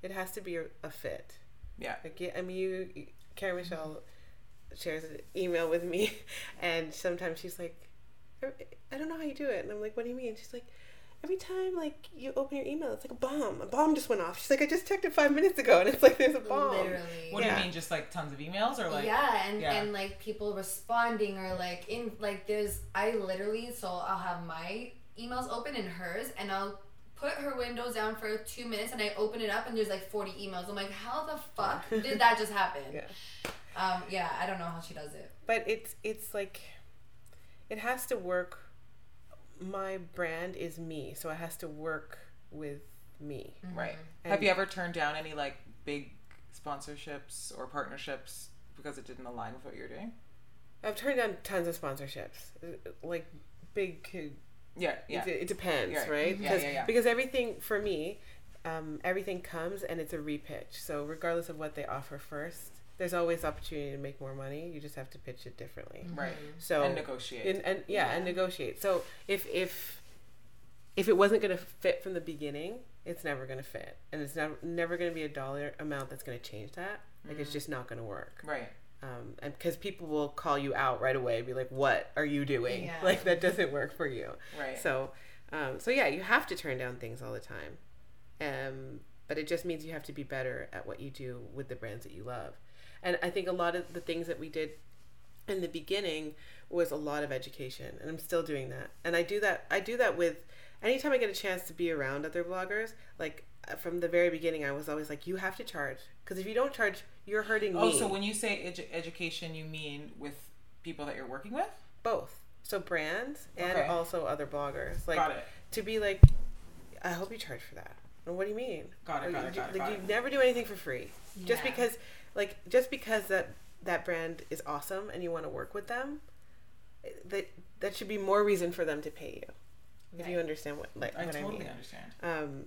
It has to be a, a fit. Yeah. Like I mean, you, Karen Michelle shares an email with me, <laughs> and sometimes she's like, "I I don't know how you do it," and I'm like, "What do you mean?" She's like, "Every time like you open your email, it's like a bomb. A bomb just went off." She's like, "I just checked it five minutes ago, and it's like there's a bomb." Literally. What do you mean? Just like tons of emails or like? yeah, and yeah. and like people responding or like in like there's I literally so I'll have my emails open and hers and I'll put her windows down for two minutes and I open it up and there's like 40 emails. I'm like, how the fuck did that just happen? Yeah. Um, yeah, I don't know how she does it. But it's it's like it has to work. My brand is me, so it has to work with me. Right. And- Have you ever turned down any like big sponsorships or partnerships because it didn't align with what you're doing? I've turned down tons of sponsorships, uh, like big. Yeah. Yeah. It, it depends, Yeah, right? yeah, Because yeah, yeah. because everything for me, um, everything comes and it's a repitch. So regardless of what they offer first, there's always opportunity to make more money. You just have to pitch it differently. Right. So and negotiate. and, and yeah, and negotiate. So if if if it wasn't going to fit from the beginning, it's never going to fit, and it's never never going to be a dollar amount that's going to change that. Like it's just not going to work. right. Um, and because people will call you out right away, be like, "What are you doing? Yeah. <laughs> Like that doesn't work for you." Right. So, um, so yeah, you have to turn down things all the time, um, but it just means you have to be better at what you do with the brands that you love. And I think a lot of the things that we did in the beginning was a lot of education, and I'm still doing that. And I do that. I do that with anytime I get a chance to be around other bloggers. Like uh, from the very beginning, I was always like, "You have to charge, because if you don't charge, you're hurting Oh, me." so when you say edu- education, you mean with people that you're working with? both so brands and Okay. also other bloggers like Got it. to be like i hope you charge for that and what do you mean Got it, Like, got it, you, got it, like got you never do anything for free just because like just because that that brand is awesome and you want to work with them that that should be more reason for them to pay you if you understand what like I what totally i mean understand. um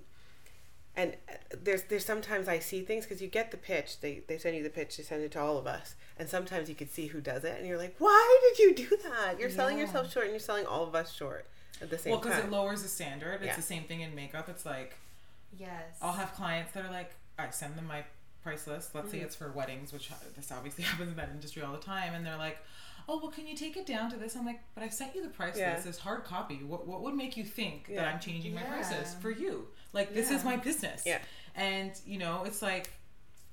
and uh, there's there's sometimes I see things because you get the pitch. They they send you the pitch. They send it to all of us, and sometimes you can see who does it, and you're like, why did you do that? You're selling Yeah. yourself short, and you're selling all of us short at the same time. Well, because it lowers the standard. It's Yeah. the same thing in makeup. It's like Yes. I'll have clients that are like, I send them my price list. Let's say Mm-hmm. it's for weddings, which this obviously <laughs> happens in that industry all the time, and they're like, "Oh, well, can you take it down to this?" I'm like, "But I've sent you the price Yeah. list. It's hard copy. What what would make you think that I'm changing my prices for you? Like this is my business." Yeah. And you know, it's like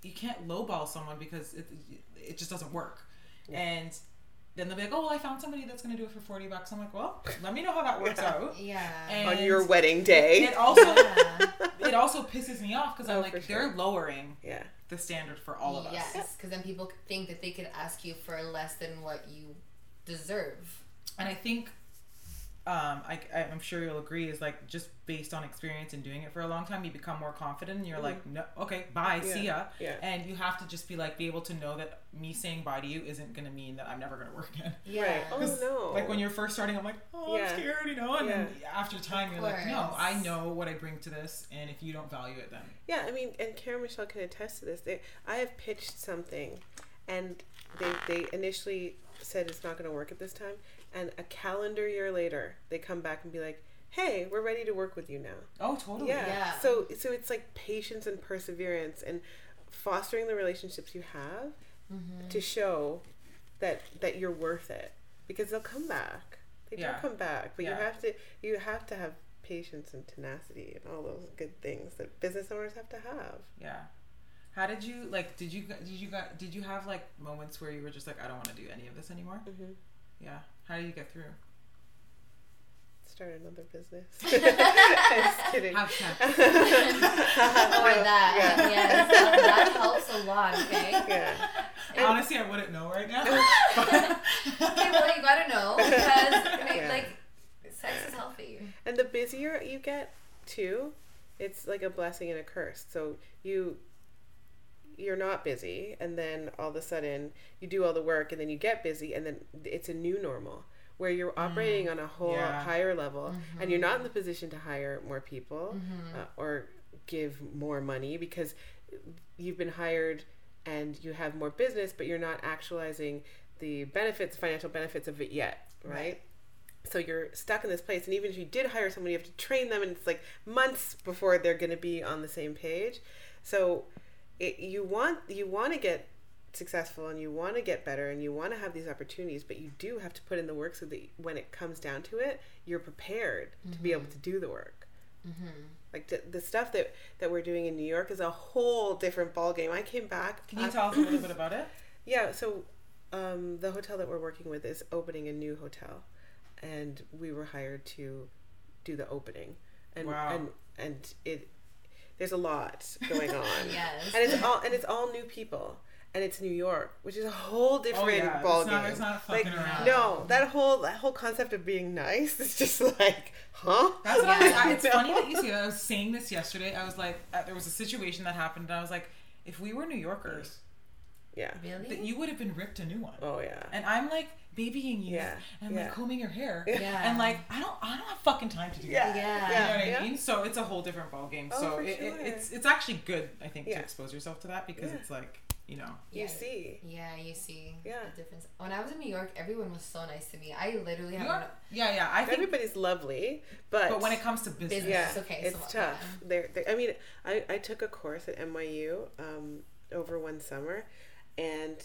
you can't lowball someone because it it just doesn't work. And then they'll be like, "Oh, well, I found somebody that's going to do it for forty bucks." I'm like, "Well, let me know how that <laughs> works Yeah. out." Yeah. And on your wedding day. It also yeah. it also pisses me off because Oh, I'm like they're sure. lowering yeah, the standard for all of us. Yes, because then people think that they could ask you for less than what you deserve. And I think, um, I, I'm sure you'll agree, is like just based on experience and doing it for a long time, you become more confident and you're like, no, okay, bye, see ya. Mm-hmm. yeah. And you have to just be like, be able to know that me saying bye to you isn't going to mean that I'm never going to work again. Yeah. Right. Oh 'Cause, no. Like when you're first starting, I'm like, oh, Yeah. I'm scared, you know? And then after time, you're like, no. I know what I bring to this. And if you don't value it, then. Yeah, I mean, and Karen Michelle can attest to this. They, I have pitched something, and they they initially said it's not going to work at this time, and a calendar year later, they come back and be like, "Hey, we're ready to work with you now." Oh, totally. Yeah. Yeah. So so it's like patience and perseverance and fostering the relationships you have Mm-hmm. to show that that you're worth it. because they'll come back. They Yeah. do come back, but Yeah. you have to you have to have patience and tenacity and all those good things that business owners have to have. Yeah. How did you like? Did you did you got did you have like moments where you were just like, I don't want to do any of this anymore? Mm-hmm. Yeah. How do you get through? Start another business. <laughs> <laughs> Just kidding. Have sex. Or that. Yeah. Yes. That, that helps a lot, okay? Yeah. Honestly, I wouldn't know right now. <laughs> Okay, well, you gotta know because, I mean, Yeah. like, sex is healthy. And the busier you get too, it's like a blessing and a curse. So you you're not busy and then all of a sudden you do all the work and then you get busy and then it's a new normal where you're mm-hmm. operating on a whole Yeah. higher level and you're not in the mm-hmm. position to hire more people mm-hmm. uh, or give more money because you've been hired and you have more business but you're not actualizing the benefits financial benefits of it yet right, Right. so you're stuck in this place and even if you did hire someone you have to train them and it's like months before they're going to be on the same page. So it, you want you want to get successful and you want to get better and you want to have these opportunities but you do have to put in the work so that when it comes down to it you're prepared to be able to do the work. Like the, the stuff that that we're doing in new york is a whole different ball game i came back Can you tell us a little bit about it? <laughs> yeah, so um, the hotel that we're working with is opening a new hotel, and we were hired to do the opening, and Wow. and and it there's a lot going <laughs> on, Yes. and it's all and it's all new people, and it's New York, which is a whole different Oh, yeah. ball It's not- it's not like around. no, that whole that whole concept of being nice is just <laughs> like, huh? That's what I was, Yeah. I, it's funny that you say that. I was saying this yesterday. I was like, uh, there was a situation that happened, and I was like, if we were New Yorkers, yeah. Really? that you would have been ripped a new one. Oh yeah. And I'm like babying you Yeah, and yeah. like combing your hair. Yeah. And like I don't I don't have fucking time to do Yeah. that. Yeah. You know Yeah. what I mean? So it's a whole different ball game. Oh, so for it, it, it's it's actually good, I think, Yeah. to expose yourself to that because Yeah. it's like, you know. You Yeah. see. Yeah, you see Yeah. the difference. When I was in New York, everyone was so nice to me. I literally have are, yeah, yeah. I think Everybody's lovely, but but when it comes to business, Business. yeah, okay, it's so, tough. yeah. I mean, I, I took a course at NYU um, over one summer, and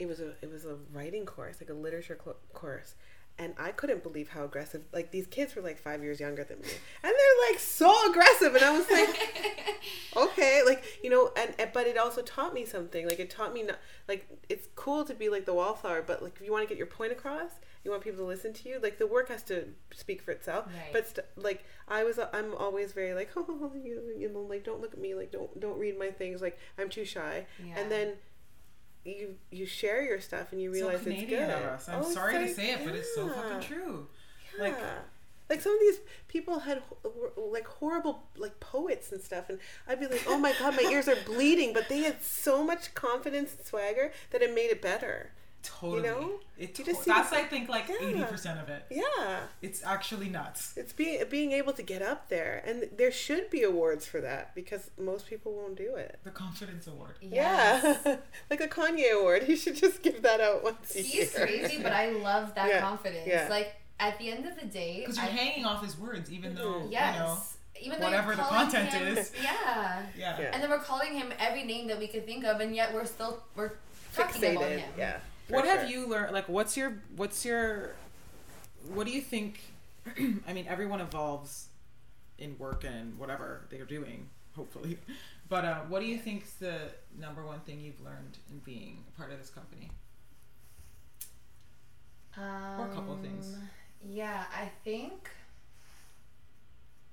it was a it was a writing course, like a literature cl- course, and I couldn't believe how aggressive. Like these kids were like five years younger than me, and they're like so aggressive, and I was like, <laughs> okay, like you know, and, and but it also taught me something. Like it taught me not like it's cool to be like the wallflower, but like if you want to get your point across, you want people to listen to you. Like the work has to speak for itself. Right. But st- like I was, I'm always very like, oh, <laughs> you, you know, like don't look at me, like don't don't read my things. Like I'm too shy. Yeah. And then you you share your stuff and you realize so it's good. of us. I'm Oh, sorry to say it, but it's so fucking true. Yeah. Like Like some of these people had like horrible like poets and stuff, and I'd be like, "Oh my god, my ears are bleeding!" But they had so much confidence and swagger that it made it better. Totally. know? It You to- just that's the- I think like Yeah. eighty percent of it. Yeah, It's actually nuts. it's being being able to get up there, and there should be awards for that because most people won't do it. The confidence award. Yes. Yeah, <laughs> like a Kanye award. <laughs> He should just give that out once a year. Crazy, but I love that Yeah, confidence. yeah. Like at the end of the day, Because you're I- hanging off his words, even though Yes. you know. Even though whatever the content him- is. Yeah. Yeah. Yeah. And then we're calling him every name that we could think of, and yet we're still we're talking about him. Yeah. For What sure. have you learned? Like, what's your, what's your, what do you think? <clears throat> I mean, everyone evolves in work and whatever they're doing, hopefully. But uh, what do you think's the number one thing you've learned in being a part of this company? Um, Or a couple of things. Yeah, I think.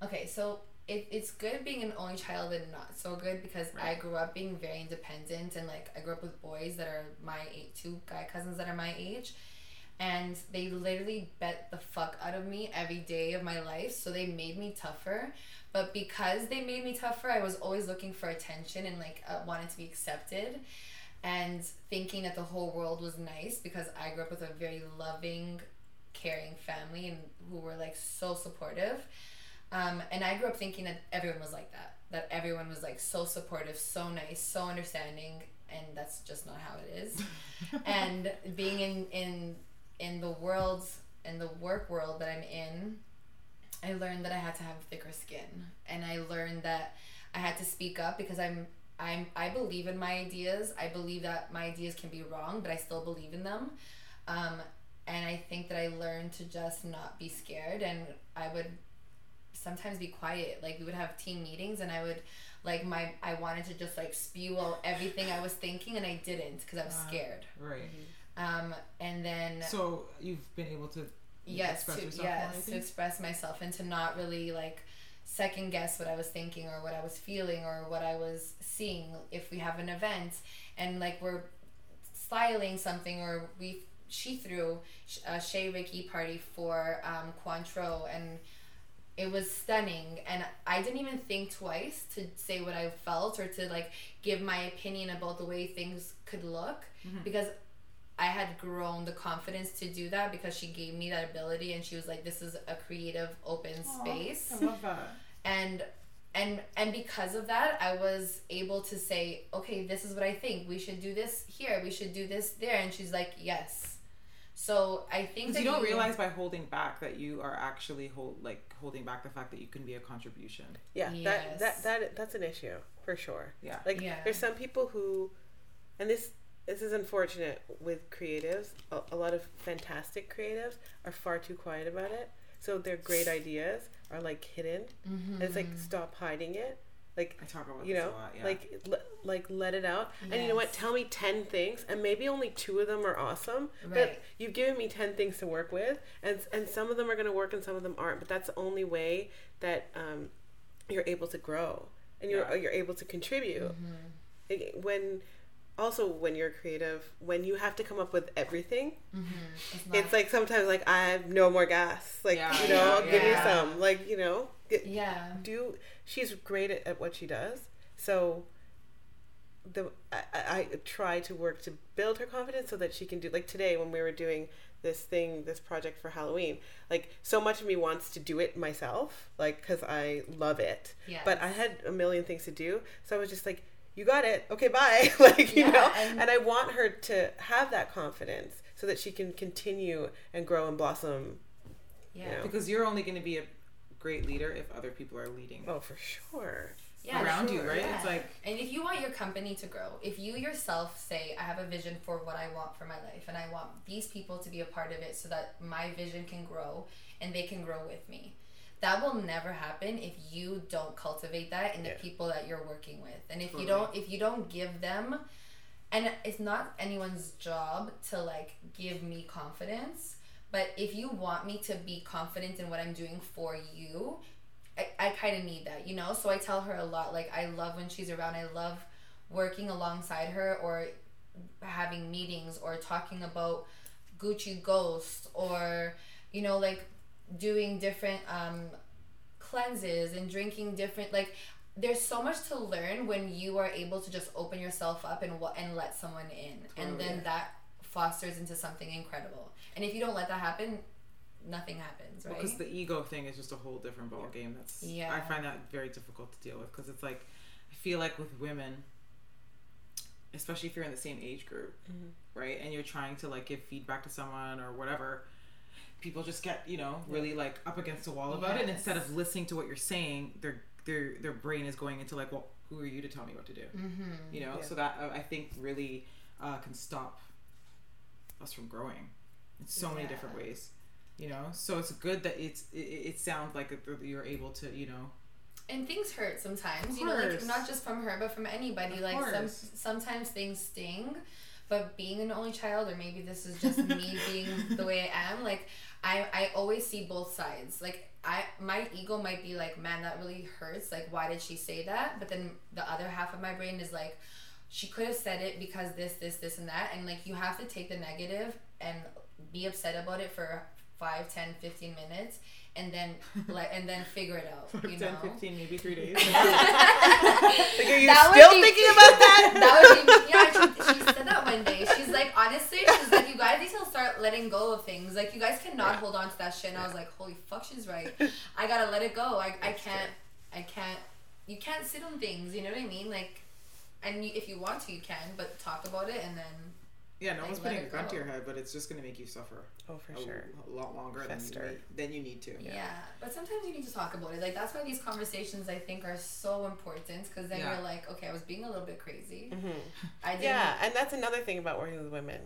Okay, so it, it's good being an only child and not so good because I grew up being very independent and like I grew up with boys that are my age, two guy cousins that are my age, and they literally bet the fuck out of me every day of my life. So they made me tougher. But because they made me tougher, I was always looking for attention and like uh, wanted to be accepted and thinking that the whole world was nice because I grew up with a very loving, caring family and who were like so supportive. Um, and I grew up thinking that everyone was like that, that everyone was like so supportive, so nice, so understanding, and that's just not how it is. <laughs> and being in in in the world in the work world that I'm in, I learned that I had to have thicker skin, and I learned that I had to speak up because I'm I'm I believe in my ideas. I believe that my ideas can be wrong, but I still believe in them. Um, and I think think that I learned to just not be scared and I would sometimes be quiet. Like we would have team meetings and I would like my I wanted to just like spew out everything I was thinking and I didn't because I was Uh, scared. Right. Um, and then So you've been able to yes, express to, more, yes, to express myself and to not really like second guess what I was thinking or what I was feeling or what I was seeing. If we have an event and like we're styling something or we she threw a Shea Ricky party for um, Cointreau and it was stunning and I didn't even think twice to say what I felt or to like give my opinion about the way things could look Mm-hmm. because I had grown the confidence to do that because she gave me that ability and she was like this is a creative open space. I love that. and and and because of that I was able to say okay this is what I think. We should do this here. We should do this there. And she's like yes so I think that you don't realize by holding back that you are actually hold like holding back the fact that you can be a contribution. Yeah, Yes. that, that that that's an issue for sure. Yeah. Like Yeah. there's some people who, and this this is unfortunate with creatives. A, a lot of fantastic creatives are far too quiet about it. So their great ideas are like hidden. And it's like mm-hmm. stop hiding it. Like I talk about you this know, a lot. Yeah. like le- like let it out. And you know what? Tell me ten things, and maybe only two of them are awesome. But you've given me ten things to work with, and and some of them are going to work, and some of them aren't. But that's the only way that um, you're able to grow, and you're Yeah. you're able to contribute. It- When also when you're creative, when you have to come up with everything, mm-hmm. it's, not, it's like sometimes like I have no more gas. Like Yeah, you know, yeah, give me some. Like you know, get, yeah do she's great at, at what she does so the I, I I try to work to build her confidence so that she can do like today when we were doing this thing this project for halloween like so much of me wants to do it myself like because i love it Yes. but i had a million things to do so i was just like you got it. Okay bye. <laughs> Like you Yeah, know? and- and i want her to have that confidence so that she can continue and grow and blossom. Yeah. Know. because you're only going to be a great leader if other people are leading oh for sure. Yeah, around you, right? yeah. It's like and if you want your company to grow if you yourself say i have a vision for what i want for my life and i want these people to be a part of it so that my vision can grow and they can grow with me that will never happen if you don't cultivate that in the Yeah. people that you're working with. And if you don't if you don't give them and it's not anyone's job to like give me confidence but if you want me to be confident in what i'm doing for you i, I kind of need that you know? So i tell her a lot like i love when she's around. I love working alongside her or having meetings or talking about gucci ghost or you know like doing different um cleanses and drinking different like there's so much to learn when you are able to just open yourself up and wa- and let someone in and then that fosters into something incredible and if you don't let that happen nothing happens right because the ego thing is just a whole different ball game. That's Yeah. I find that very difficult to deal with because it's like I feel like with women, especially if you're in the same age group, right, and you're trying to like give feedback to someone or whatever. People just get you know really like up against the wall about it, and instead of listening to what you're saying, their their their brain is going into like, well, who are you to tell me what to do? mm-hmm. You know, Yeah. so that uh, I think really uh, can stop us from growing in so many different ways. You know, so it's good that it's it, it sounds like you're able to you know and things hurt sometimes you know like not just from her but from anybody Of like some sometimes things sting but being an only child or maybe this is just me <laughs> being the way i am like i i always see both sides. Like i my ego might be like man that really hurts. Like why did she say that? But then the other half of my brain is like she could have said it because this this this and that. And like you have to take the negative and be upset about it for 5 10 15 minutes and then <laughs> like and then figure it out you 10, know 15, maybe three days. <laughs> like are you That still be- thinking about that <laughs> that would be yeah. She, she said that one day. She's like, honestly, she's like, you guys need to start letting go of things. Like, you guys cannot Yeah. hold on to that shit. And I was like, holy fuck, she's right. I gotta let it go. I, I can't, I can't. You can't sit on things. You know what I mean? Like, and you, if you want to, you can, but talk about it and then. Yeah, no Like, one's putting a it gun to your head, but it's just gonna make you suffer oh for a, sure a lot longer than you, need, than you need to. Yeah. But sometimes you need to talk about it. Like that's why these conversations I think are so important because then Yeah. you're like, okay, I was being a little bit crazy. hmm I didn't. yeah and that's another thing about working with women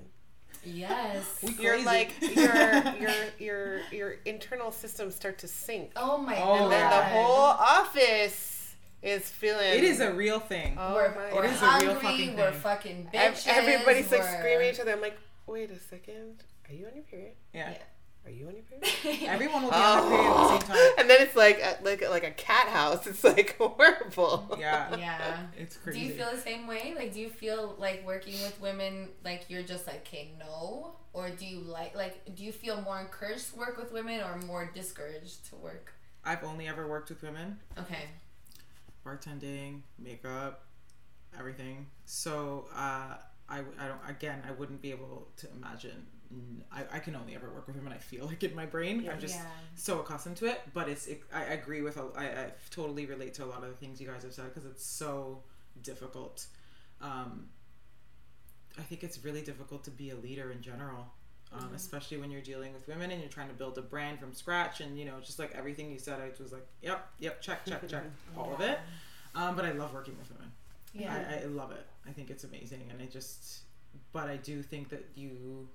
Yes. <laughs> You're crazy. like <laughs> your your your your internal systems start to sink, Oh my Oh, god. and then the whole office is feeling. it is a real thing. Oh we're, we're It is a hungry. real fucking we're thing. fucking bitches. Everybody's we're- screaming at each other. I'm like, wait a second. Are you on your period? yeah. Are you on your period? <laughs> Everyone will be on their period at the same oh. time. <laughs> And then it's like a, like like a cat house. It's like <laughs> horrible. Yeah. Yeah. It's crazy. Do you feel the same way? Like, do you feel like working with women, like you're just like, okay, no? Or do you like, like, do you feel more encouraged to work with women or more discouraged to work? I've only ever worked with women, Okay. Bartending, makeup, everything. So uh, I, I don't. Again, I wouldn't be able to imagine. I, I can only ever work with him, and I feel <laughs> like in my brain, I'm just Yeah. so accustomed to it. But it's. It, I agree with. a- I, I totally relate to a lot of the things you guys have said because it's so difficult. Um, I think it's really difficult to be a leader in general, um, especially when you're dealing with women and you're trying to build a brand from scratch. And you know, just like everything you said, I was like, yep, yep, check, check, check, <laughs> all of it. Um, but I love working with women. Yeah. I, I love it. I think it's amazing, and I just, but I do think that you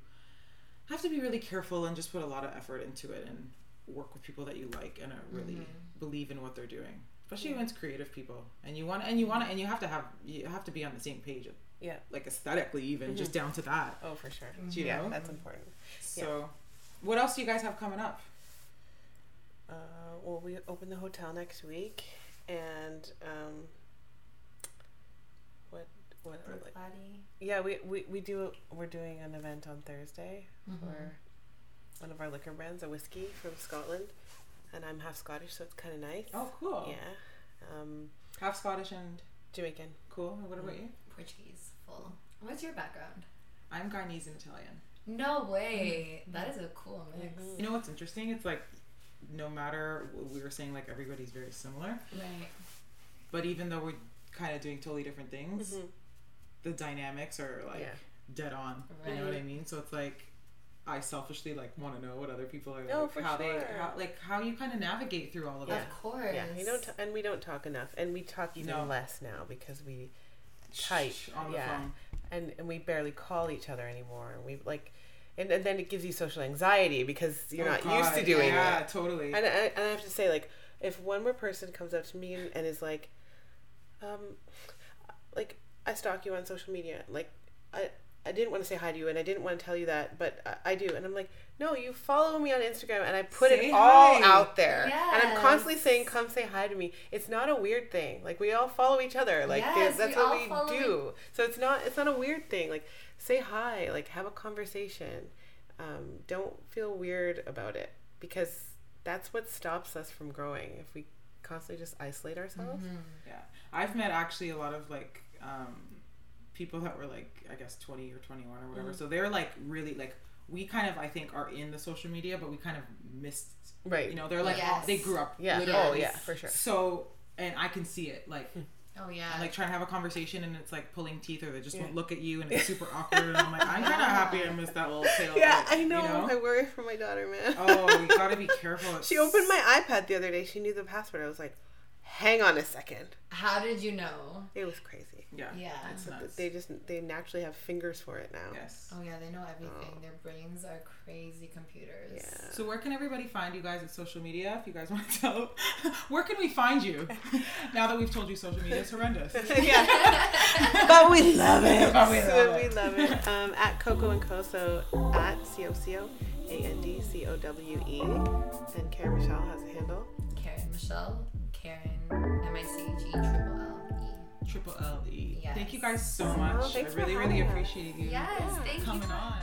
have to be really careful and just put a lot of effort into it and work with people that you like and are really Mm-hmm. believe in what they're doing. Especially when it's creative people, and you want and you want to and you have to have you have to be on the same page, Yeah. like aesthetically even, just down to that. Oh, for sure. Do you yeah, know? that's important. So, what else do you guys have coming up? Uh, well, we open the hotel next week, and um, what what are, like, Body. yeah, we, we we do we're doing an event on Thursday Mm-hmm. for one of our liquor brands, a whiskey from Scotland, and I'm half Scottish, so it's kind of nice. Oh, cool. Yeah, um, Half Scottish and Jamaican. cool. And What about you? Portuguese. Full. What's your background? I'm Guyanese and Italian. No way. That is a cool mix. You know what's interesting? It's like no matter we were saying like everybody's very similar, Right. but even though we're kind of doing totally different things, Mhm. the dynamics are like Yeah. dead on. You know what I mean? So it's like I selfishly like want to know what other people are like, Oh, for how they how, like how you kind of navigate through all of Yeah. it. Of course. Yeah, we don't, t- and we don't talk enough, and we talk even No. less now because we type. Shh, on the yeah. phone. and and we barely call each other anymore and we like and, and then it gives you social anxiety because you're Oh, not God, used to doing yeah, it Yeah, totally. and I, and I have to say like if one more person comes up to me and, and is like um like i stalk you on social media like i I didn't want to say hi to you and I didn't want to tell you that, but I, I do. And I'm like, no, you follow me on Instagram and I put Say it all hi. out there. And I'm constantly saying, come say hi to me. It's not a weird thing. Like we all follow each other. Like Yes, that's we what we do. So it's not it's not a weird thing. Like say hi, like have a conversation. Um, don't feel weird about it because that's what stops us from growing. If we constantly just isolate ourselves. Yeah, I've met actually a lot of like um, people that were like I guess twenty or twenty one or whatever. Mm-hmm. So they're like really like we kind of I think are in the social media, but we kind of missed. Right. You know, they're like Yes. all, they grew up. Yeah. Literally. Oh yeah, for sure. So and I can see it like Oh yeah. I'm like trying to have a conversation and it's like pulling teeth or they just Yeah. won't look at you and <laughs> it's super awkward and I'm like I'm kind of happy I missed that little tail. Yeah, like, I know. You know? I worry for my daughter, man. oh, you gotta be careful. <laughs> she opened my iPad the other day. She knew the password. I was like, hang on a second. How did you know? It was crazy. Yeah. Yeah. It's nuts. They just they naturally have fingers for it now. yes. Oh yeah, they know everything. Oh. Their brains are crazy computers. Yeah. So where can everybody find you guys at social media? If you guys <laughs> want to tell, where can we find you? <laughs> now that we've told you social media is horrendous. <laughs> yeah. but we love it. But we So love we it. love it. Um, at Coco and Cowe at C O C O A N D C O W E. And Karen Michelle has a handle. Karen Michelle. Karen M I C H E triple L E. Triple L E. Yes. Thank you guys so much. I really, really us. appreciate you Yes, thank you. coming on.